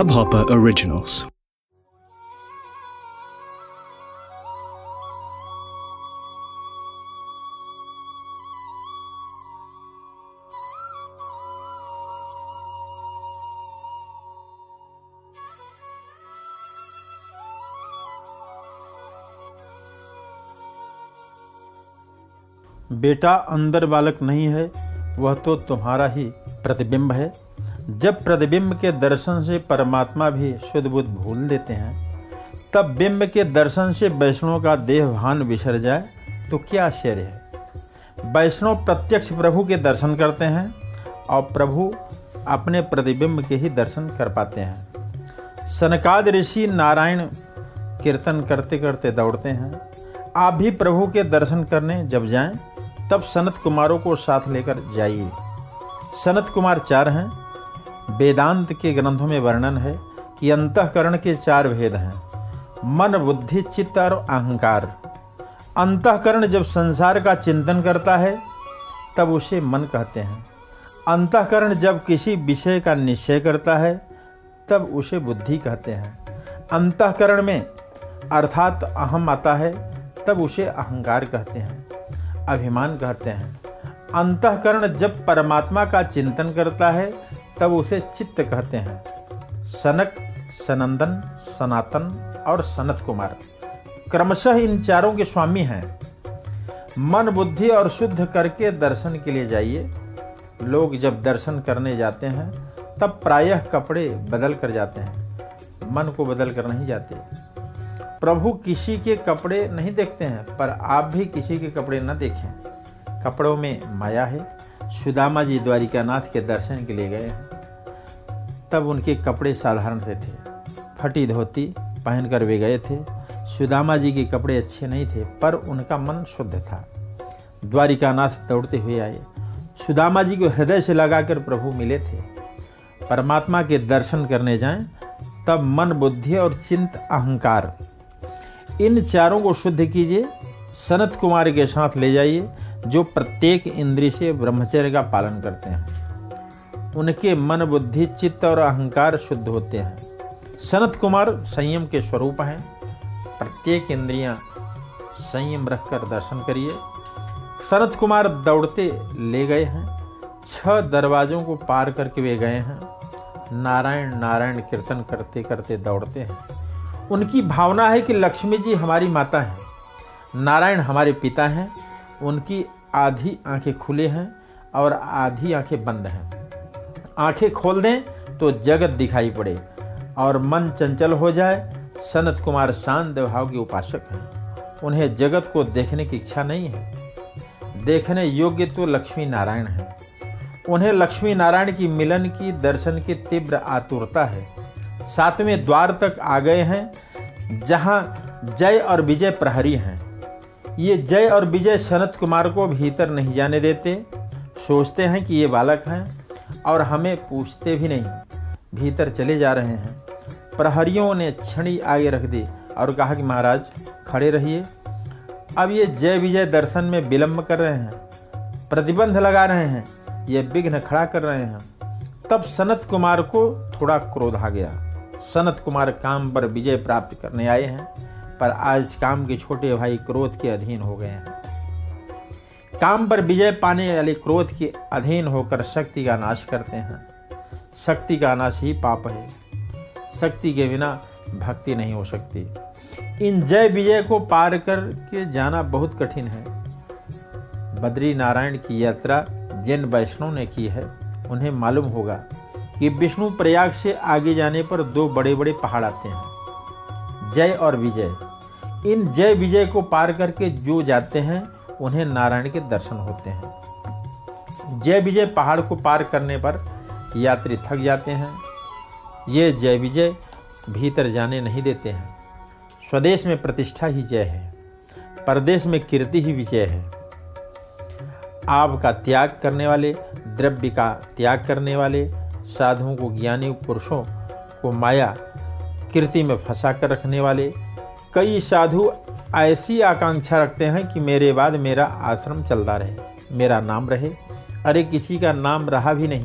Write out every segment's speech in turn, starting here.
Hubhopper Originals. बेटा अंदर बालक नहीं है वह तो तुम्हारा ही प्रतिबिंब है जब प्रतिबिंब के दर्शन से परमात्मा भी शुद्ध बुद्ध भूल देते हैं, तब बिंब के दर्शन से वैष्णव का देह भान बिछर जाए तो क्या आश्चर्य है? वैष्णव प्रत्यक्ष प्रभु के दर्शन करते हैं और प्रभु अपने प्रतिबिंब के ही दर्शन कर पाते हैं। सनकाद ऋषि नारायण कीर्तन करते करते दौड़ते हैं। आप भी प्रभु के दर्शन करने जब जाएँ, तब सनत कुमारों को साथ लेकर जाइए। सनत कुमार चार हैं। वेदांत के ग्रंथों में वर्णन है कि अंतकरण के चार भेद हैं। मन, बुद्धि, चित्त और अहंकार। अंतकरण जब संसार का चिंतन करता है, तब उसे मन कहते हैं। अंतकरण जब किसी विषय का निश्चय करता है, तब उसे बुद्धि कहते हैं। अंतकरण में अर्थात अहम आता है, तब उसे अहंकार कहते हैं। अभिमान कहते हैं। अंतकरण जब परमात्मा का चिंतन करता है, तब उसे चित्त कहते हैं। सनक, सनंदन, सनातन और सनत कुमार क्रमशः इन चारों के स्वामी हैं। मन, बुद्धि और शुद्ध करके दर्शन के लिए जाइए। लोग जब दर्शन करने जाते हैं, तब प्रायः कपड़े बदल कर जाते हैं। मन को बदल कर नहीं जाते। प्रभु किसी के कपड़े नहीं देखते हैं, पर आप भी किसी के कपड़े न देखें। कपड़ों में माया है। सुदामा जी द्वारिकानाथ के दर्शन के लिए गए हैं। तब उनके कपड़े साधारण से थे। फटी धोती पहनकर वे गए थे। सुदामा जी के कपड़े अच्छे नहीं थे, पर उनका मन शुद्ध था। द्वारिकानाथ दौड़ते हुए आए। सुदामा जी को हृदय से लगाकर प्रभु मिले थे। परमात्मा के दर्शन करने जाएँ, तब मन, बुद्धि और चिंत अहंकार। इन चारों को शुद्ध कीजिए। सनत कुमार के साथ ले जाइए। जो प्रत्येक इंद्रिय से ब्रह्मचर्य का पालन करते हैं। उनके मन बुद्धि, चित्त और अहंकार शुद्ध होते हैं। सनत कुमार संयम के स्वरूप हैं। प्रत्येक इंद्रियाँ संयम रखकर दर्शन करिए। सनत कुमार दौड़ते ले गए हैं। छह दरवाजों को पार करके वे गए हैं। नारायण नारायण कीर्तन करते करते दौड़ते हैं। उनकी भावना है कि लक्ष्मी जी हमारी माता हैं। नारायण हमारे पिता हैं। उनकी आधी आँखें खुले हैं और आधी आँखें बंद हैं। आँखें खोल दें तो जगत दिखाई पड़े और मन चंचल हो जाए। सनत कुमार शांत भाव के उपासक हैं। उन्हें जगत को देखने की इच्छा नहीं है। देखने योग्य तो लक्ष्मी नारायण हैं। उन्हें लक्ष्मी नारायण की मिलन की, दर्शन की तीव्र आतुरता है। सातवें द्वार तक आ गए हैं, जहाँ जय और विजय प्रहरी हैं। ये जय और विजय सनत कुमार को भीतर नहीं जाने देते। सोचते हैं कि ये बालक हैं और हमें पूछते भी नहीं। भीतर चले जा रहे हैं। प्रहरियों ने छड़ी आगे रख दी और कहा कि महाराज, खड़े रहिए। अब ये जय विजय दर्शन में विलंब कर रहे हैं। प्रतिबंध लगा रहे हैं। ये विघ्न खड़ा कर रहे हैं। तब सनत कुमार को थोड़ा क्रोध आ गया। सनत कुमार काम पर विजय प्राप्त करने आए हैं। पर आज काम के छोटे भाई क्रोध के अधीन हो गए हैं। काम पर विजय पाने वाले क्रोध के अधीन होकर शक्ति का नाश करते हैं। शक्ति का नाश ही पाप है। शक्ति के बिना भक्ति नहीं हो सकती। इन जय विजय को पार करके जाना बहुत कठिन है। बद्री नारायण की यात्रा जिन वैष्णव ने की है। उन्हें मालूम होगा कि विष्णु प्रयाग से आगे जाने पर दो बड़े बड़े पहाड़ आते हैं। जय और विजय। इन जय विजय को पार करके जो जाते हैं, उन्हें नारायण के दर्शन होते हैं। जय विजय पहाड़ को पार करने पर यात्री थक जाते हैं। ये जय विजय भीतर जाने नहीं देते हैं। स्वदेश में प्रतिष्ठा ही जय है। परदेश में कीर्ति ही विजय है। आप का त्याग करने वाले, द्रव्य का त्याग करने वाले, साधुओं को ज्ञानी पुरुषों को माया, कीर्ति में फंसा कर रखने वाले कई साधु ऐसी आकांक्षा रखते हैं कि मेरे बाद मेरा आश्रम चलता रहे, मेरा नाम रहे। अरे, किसी का नाम रहा भी नहीं,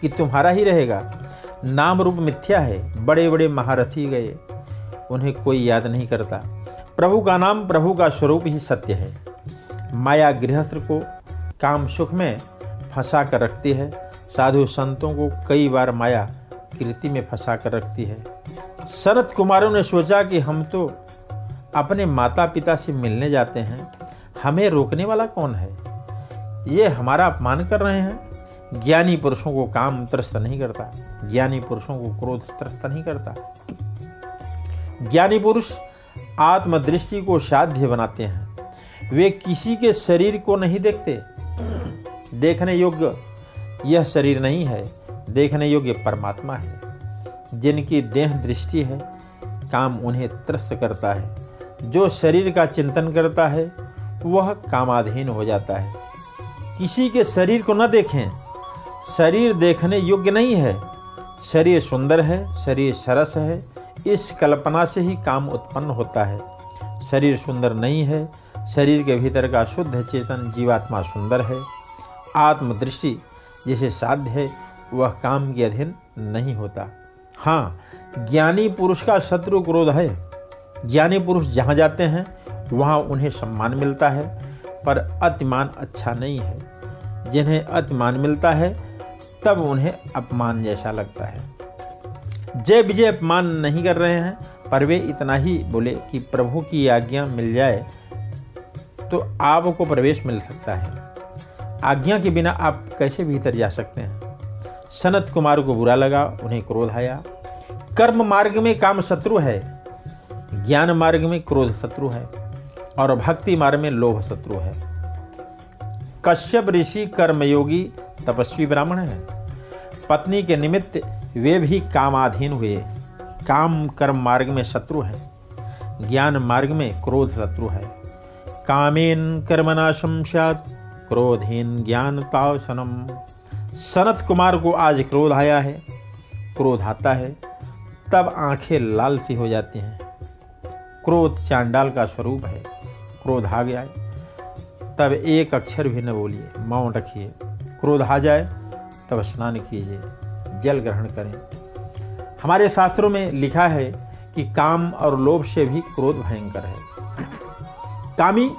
कि तुम्हारा ही रहेगा। नाम रूप मिथ्या है बड़े बड़े महारथी गए, उन्हें कोई याद नहीं करता। प्रभु का नाम, प्रभु का स्वरूप ही सत्य है। माया गृहस्थ को काम सुख में फंसा कर रखती है। साधु संतों को कई बार माया कृति में फंसा कर रखती है। शरत कुमारों ने सोचा कि हम तो अपने माता पिता से मिलने जाते हैं, हमें रोकने वाला कौन है? ये हमारा अपमान कर रहे हैं। ज्ञानी पुरुषों को काम त्रस्त नहीं करता, ज्ञानी पुरुषों को क्रोध त्रस्त नहीं करता। ज्ञानी पुरुष आत्मदृष्टि को साध्य बनाते हैं। वे किसी के शरीर को नहीं देखते। देखने योग्य यह शरीर नहीं है, देखने योग्य परमात्मा है। जिनकी देह दृष्टि है, काम उन्हें त्रस्त करता है। जो शरीर का चिंतन करता है, वह कामाधीन हो जाता है। किसी के शरीर को न देखें। शरीर देखने योग्य नहीं है। शरीर सुंदर है, शरीर सरस है, इस कल्पना से ही काम उत्पन्न होता है। शरीर सुंदर नहीं है, शरीर के भीतर का शुद्ध चेतन जीवात्मा सुंदर है। आत्मदृष्टि जिसे साध्य है, वह काम के अधीन नहीं होता। हाँ ज्ञानी पुरुष का शत्रु क्रोध है। ज्ञानी पुरुष जहाँ जाते हैं, वहाँ उन्हें सम्मान मिलता है, पर अतिमान अच्छा नहीं है। जिन्हें अतिमान मिलता है, तब उन्हें अपमान जैसा लगता है। जय विजय अपमान नहीं कर रहे हैं, पर वे इतना ही बोले कि प्रभु की आज्ञा मिल जाए तो आपको प्रवेश मिल सकता है। आज्ञा के बिना आप कैसे भीतर जा सकते हैं? सनत कुमार को बुरा लगा, उन्हें क्रोध आया। कर्म मार्ग में काम शत्रु है ज्ञान मार्ग में क्रोध शत्रु है और भक्ति मार्ग में लोभ शत्रु है। कश्यप ऋषि कर्मयोगी तपस्वी ब्राह्मण है। पत्नी के निमित्त वे भी कामाधीन हुए। काम कर्म मार्ग में शत्रु है। ज्ञान मार्ग में क्रोध शत्रु है। कामेन कर्मनाशम सत क्रोधहीन ज्ञान तावसनम सनत कुमार को आज क्रोध आया है, क्रोध आता है, तब आँखें लाल सी हो जाती हैं। क्रोध चांडाल का स्वरूप है। क्रोध आ गया तब एक अक्षर भी न बोलिए, मौन रखिए। क्रोध आ जाए, तब स्नान कीजिए, जल ग्रहण करें। हमारे शास्त्रों में लिखा है कि काम और लोभ से भी क्रोध भयंकर है। कामी,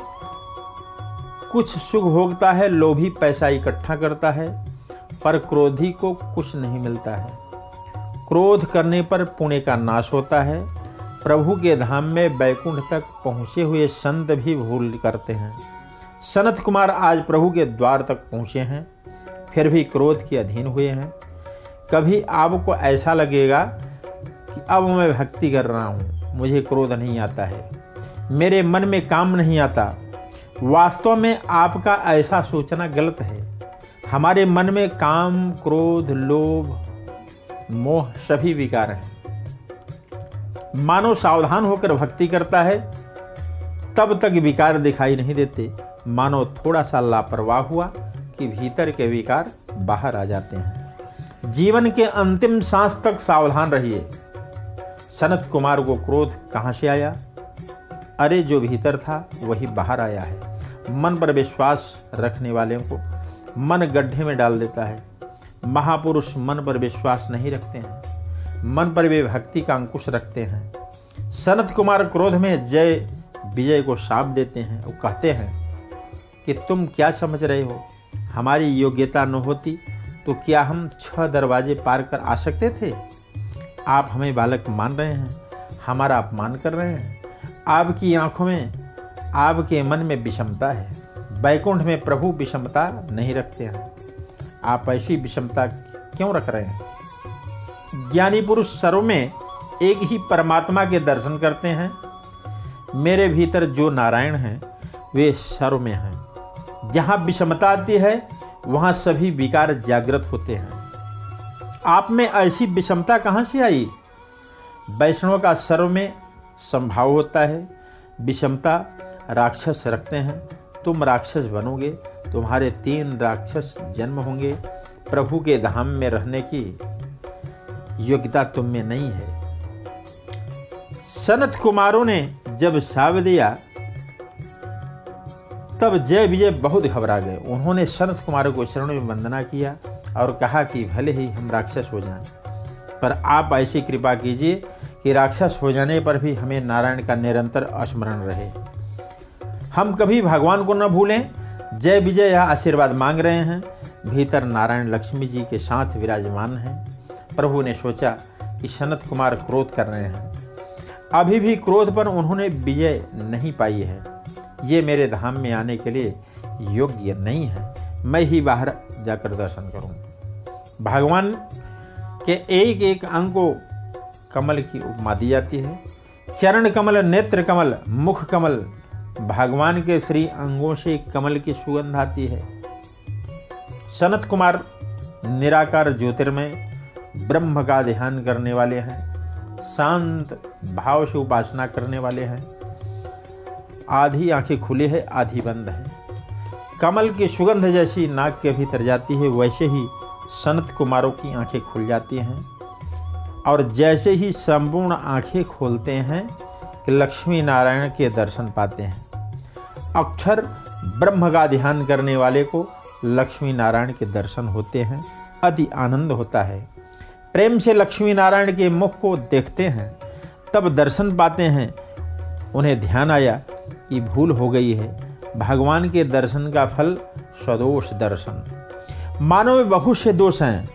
कुछ सुख भोगता है, लोभी पैसा इकट्ठा करता है, पर क्रोधी को कुछ नहीं मिलता है। क्रोध करने पर पुण्य का नाश होता है प्रभु के धाम में बैकुंठ तक पहुँचे हुए संत भी भूल करते हैं। सनत कुमार आज प्रभु के द्वार तक पहुँचे हैं, फिर भी क्रोध के अधीन हुए हैं। कभी आपको ऐसा लगेगा कि अब मैं भक्ति कर रहा हूँ, मुझे क्रोध नहीं आता है। मेरे मन में काम नहीं आता। वास्तव में आपका ऐसा सोचना गलत है। हमारे मन में काम, क्रोध, लोभ, मोह सभी विकार हैं। मानो सावधान होकर भक्ति करता है, तब तक विकार दिखाई नहीं देते। मानो थोड़ा सा लापरवाह हुआ कि भीतर के विकार बाहर आ जाते हैं। जीवन के अंतिम सांस तक सावधान रहिए। सनत कुमार को क्रोध कहाँ से आया? अरे, जो भीतर था, वही बाहर आया है। मन पर विश्वास रखने वाले को मन गड्ढे में डाल देता है। महापुरुष मन पर विश्वास नहीं रखते हैं। मन पर वे भक्ति का अंकुश रखते हैं। सनत कुमार क्रोध में जय, विजय को साप देते हैं वो कहते हैं कि तुम क्या समझ रहे हो? हमारी योग्यता न होती तो क्या हम छह दरवाजे पार कर आ सकते थे? आप हमें बालक मान रहे हैं, हमारा अपमान कर रहे हैं। आपकी आँखों में, आपके मन में विषमता है। बैकुंठ में प्रभु विषमता नहीं रखते हैं। आप ऐसी विषमता क्यों रख रहे हैं? ज्ञानी पुरुष सर्व में एक ही परमात्मा के दर्शन करते हैं। मेरे भीतर जो नारायण हैं, वे सर्व में हैं। जहाँ विषमता आती है, वहाँ सभी विकार जागृत होते हैं। आप में ऐसी विषमता कहाँ से आई? वैष्णव का सर्व में संभाव होता है। विषमता राक्षस रखते हैं। तुम राक्षस बनोगे, तुम्हारे तीन राक्षस जन्म होंगे। प्रभु के धाम में रहने की योग्यता तुम में नहीं है। सनत कुमारों ने जब साव दिया, तब जय विजय बहुत घबरा गए। उन्होंने सनत कुमारों को शरण में वंदना किया और कहा कि भले ही हम राक्षस हो जाएँ, पर आप ऐसी कृपा कीजिए कि राक्षस हो जाने पर भी हमें नारायण का निरंतर स्मरण रहे। हम कभी भगवान को न भूलें। जय विजय यह आशीर्वाद मांग रहे हैं। भीतर नारायण लक्ष्मी जी के साथ विराजमान हैं। प्रभु ने सोचा कि सनत कुमार क्रोध कर रहे हैं। अभी भी क्रोध पर उन्होंने विजय नहीं पाई है। ये मेरे धाम में आने के लिए योग्य नहीं है। मैं ही बाहर जाकर दर्शन करूँ भगवान के एक एक अंग को कमल की उपमा दी जाती है। चरण कमल, नेत्र कमल, मुख कमल, भगवान के श्री अंगों से कमल की सुगंध आती है। सनत कुमार निराकार ज्योतिर्मय ब्रह्म का ध्यान करने वाले हैं, शांत भाव से उपासना करने वाले हैं। आधी आँखें खुली है, आधी बंद है। कमल की सुगंध जैसी नाक के भीतर जाती है, वैसे ही सनत कुमारों की आँखें खुल जाती हैं। और जैसे ही संपूर्ण आँखें खोलते हैं कि लक्ष्मी नारायण के दर्शन पाते हैं। अक्षर ब्रह्म का ध्यान करने वाले को लक्ष्मी नारायण के दर्शन होते हैं। अति आनंद होता है। प्रेम से लक्ष्मी नारायण के मुख को देखते हैं, तब दर्शन पाते हैं। उन्हें ध्यान आया कि भूल हो गई है। भगवान के दर्शन का फल स्वदोष दर्शन। मानव में बहुत से दोष हैं,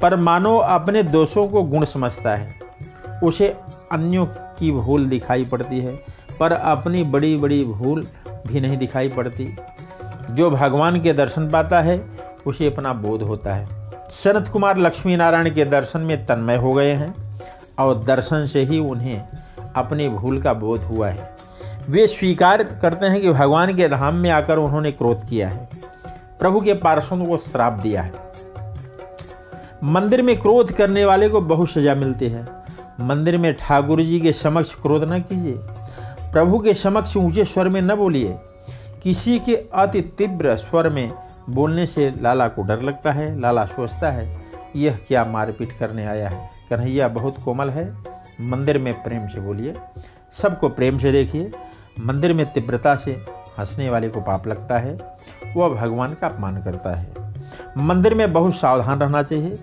पर मानव अपने दोषों को गुण समझता है। उसे अन्यों की भूल दिखाई पड़ती है, पर अपनी बड़ी बड़ी भूल भी नहीं दिखाई पड़ती। जो भगवान के दर्शन पाता है, उसे अपना बोध होता है। शरद कुमार लक्ष्मी नारायण के दर्शन में तन्मय हो गए हैं और दर्शन से ही उन्हें अपनी भूल का बोध हुआ है। वे स्वीकार करते हैं कि भगवान के धाम में आकर उन्होंने क्रोध किया है। प्रभु के पार्षदों को श्राप दिया है। मंदिर में क्रोध करने वाले को बहुत सजा मिलती है। मंदिर में ठाकुर जी के समक्ष क्रोध न कीजिए। प्रभु के समक्ष ऊँचे स्वर में न बोलिए। किसी के अति तीव्र स्वर में बोलने से लाला को डर लगता है, लाला सोचता है, यह क्या मारपीट करने आया है? कन्हैया बहुत कोमल है, मंदिर में प्रेम से बोलिए। सबको प्रेम से देखिए, मंदिर में तीव्रता से हंसने वाले को पाप लगता है, वह भगवान का अपमान करता है। मंदिर में बहुत सावधान रहना चाहिए,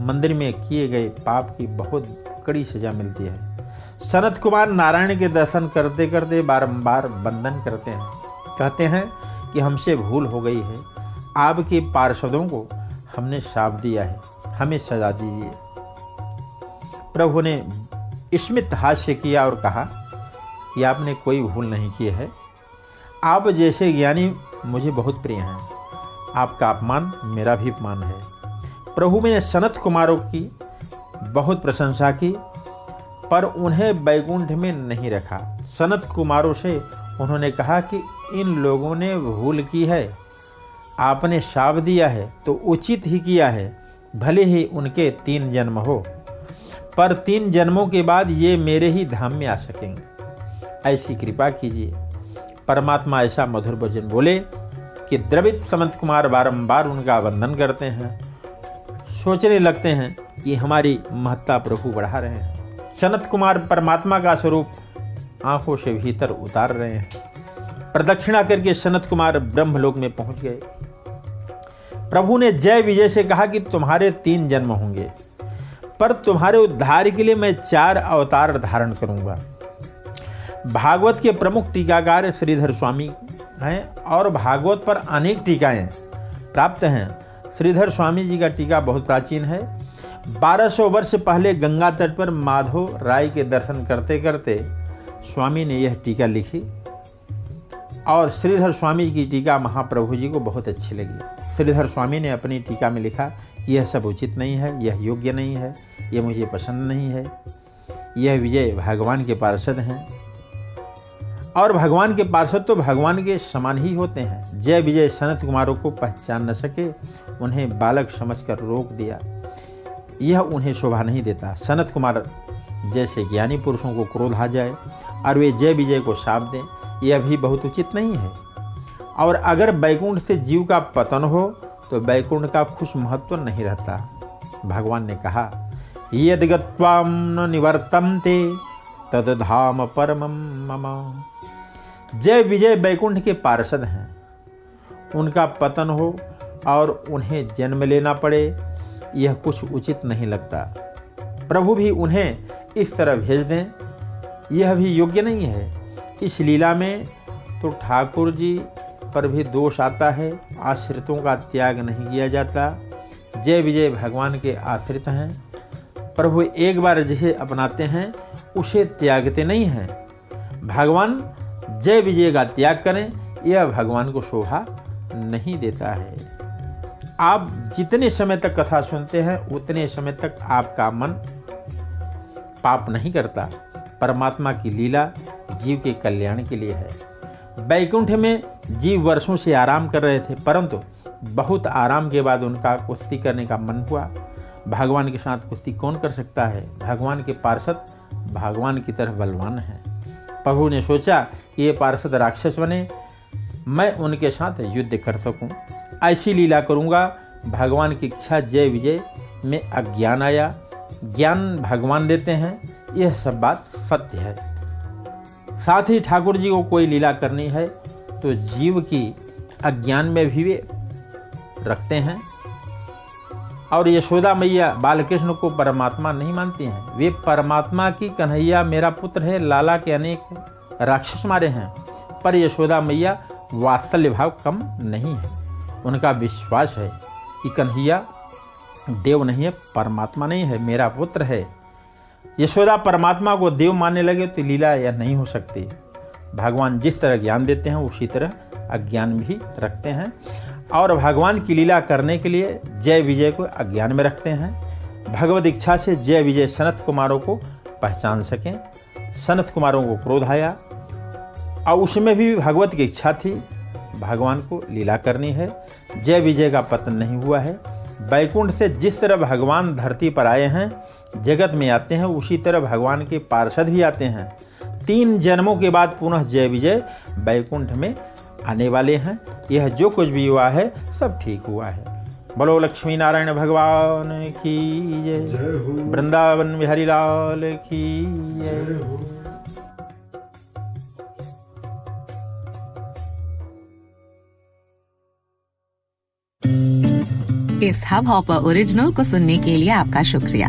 मंदिर में किए गए पाप की बहुत कड़ी सजा मिलती है। सनत कुमार नारायण के दर्शन करते करते बारंबार बंधन करते हैं। कहते हैं कि हमसे भूल हो गई है आपके पार्षदों को हमने शाप दिया है, हमें सजा दीजिए। प्रभु ने स्मित हास्य किया और कहा कि आपने कोई भूल नहीं की है। आप जैसे ज्ञानी मुझे बहुत प्रिय हैं। आपका अपमान मेरा भी अपमान है। प्रभु ने सनत कुमारों की बहुत प्रशंसा की, पर उन्हें बैकुंठ में नहीं रखा। सनत कुमारों से उन्होंने कहा कि इन लोगों ने भूल की है। आपने शाप दिया है तो उचित ही किया है, भले ही उनके तीन जन्म हो। पर तीन जन्मों के बाद ये मेरे ही धाम में आ सकेंगे। ऐसी कृपा कीजिए। परमात्मा ऐसा मधुर भजन बोले कि द्रवित समंत कुमार बारंबार उनका वंदन करते हैं। सोचने लगते हैं कि हमारी महत्ता प्रभु बढ़ा रहे हैं। सनत कुमार परमात्मा का स्वरूप आँखों से भीतर उतार रहे हैं। प्रदक्षिणा करके सनत कुमार ब्रह्मलोक में पहुँच गए। प्रभु ने जय विजय से कहा कि तुम्हारे तीन जन्म होंगे, पर तुम्हारे उद्धार के लिए मैं चार अवतार धारण करूँगा। भागवत के प्रमुख टीकाकार श्रीधर स्वामी हैं और भागवत पर अनेक टीकाएँ प्राप्त हैं। श्रीधर स्वामी जी का टीका बहुत प्राचीन है। 1200 वर्ष पहले गंगा तट पर माधव राय के दर्शन करते करते स्वामी ने यह टीका लिखी और श्रीधर स्वामी की टीका महाप्रभु जी को बहुत अच्छी लगी। श्रीधर स्वामी ने अपनी टीका में लिखा, यह सब उचित नहीं है, यह योग्य नहीं है यह मुझे पसंद नहीं है। यह विजय भगवान के पार्षद हैं। और भगवान के पार्षद तो भगवान के समान ही होते हैं। जय विजय सनत कुमारों को पहचान न सके, उन्हें बालक समझकर रोक दिया। यह उन्हें शोभा नहीं देता। सनत कुमार जैसे ज्ञानी पुरुषों को क्रोध आ जाए और वे जय विजय को साप दें, यह भी बहुत उचित नहीं है। और अगर बैकुंठ से जीव का पतन हो तो बैकुंठ का खुश महत्व नहीं रहता। भगवान ने कहा, यद गत्वाम न निवर्तन्ते, तद धाम परम मम। जय विजय बैकुंठ के पार्षद हैं। उनका पतन हो और उन्हें जन्म लेना पड़े, यह कुछ उचित नहीं लगता। प्रभु भी उन्हें इस तरह भेज दें, यह भी योग्य नहीं है। इस लीला में तो ठाकुर जी पर भी दोष आता है, आश्रितों का त्याग नहीं किया जाता। जय विजय भगवान के आश्रित हैं। प्रभु एक बार जिसे अपनाते हैं, उसे त्यागते नहीं हैं। भगवान, जय विजय का त्याग करें, यह भगवान को शोभा नहीं देता है। आप जितने समय तक कथा सुनते हैं, उतने समय तक आपका मन पाप नहीं करता। परमात्मा की लीला जीव के कल्याण के लिए है। बैकुंठ में जीव वर्षों से आराम कर रहे थे, परंतु बहुत आराम के बाद उनका कुश्ती करने का मन हुआ। भगवान के साथ कुश्ती कौन कर सकता है? भगवान के पार्षद भगवान की तरह बलवान हैं। प्रभु ने सोचा कि ये पार्षद राक्षस बने, मैं उनके साथ युद्ध कर सकूँ। ऐसी लीला करूँगा, भगवान की इच्छा जय विजय में अज्ञान आया। ज्ञान भगवान देते हैं, यह सब बात सत्य है। साथ ही ठाकुर जी को कोई लीला करनी है तो जीव की अज्ञान में भी वे रखते हैं। और यशोदा मैया बालकृष्ण को परमात्मा नहीं मानती हैं। वे परमात्मा की कन्हैया मेरा पुत्र है, लाला के अनेक राक्षस मारे हैं, पर यशोदा मैया वात्सल्य भाव कम नहीं है। उनका विश्वास है कि कन्हैया देव नहीं है, परमात्मा नहीं है, मेरा पुत्र है। यशोदा परमात्मा को देव मानने लगे तो लीला यह नहीं हो सकती। भगवान जिस तरह ज्ञान देते हैं, उसी तरह अज्ञान भी रखते हैं। और भगवान की लीला करने के लिए जय विजय को अज्ञान में रखते हैं। भगवत इच्छा से जय विजय सनत कुमारों को पहचान सकें। सनत कुमारों को क्रोध आया। और उसमें भी भगवत की इच्छा थी। भगवान को लीला करनी है। जय विजय का पतन नहीं हुआ है। बैकुंठ से जिस तरह भगवान धरती पर आए हैं जगत में आते हैं उसी तरह भगवान के पार्षद भी आते हैं। तीन जन्मों के बाद पुनः जय विजय बैकुंठ में आने वाले हैं। यह जो कुछ भी हुआ है सब ठीक हुआ है। बोलो लक्ष्मी नारायण भगवान की जय। वृंदावन बिहारी लाल की जय। इस हब हॉपर ओरिजिनल को सुनने के लिए आपका शुक्रिया।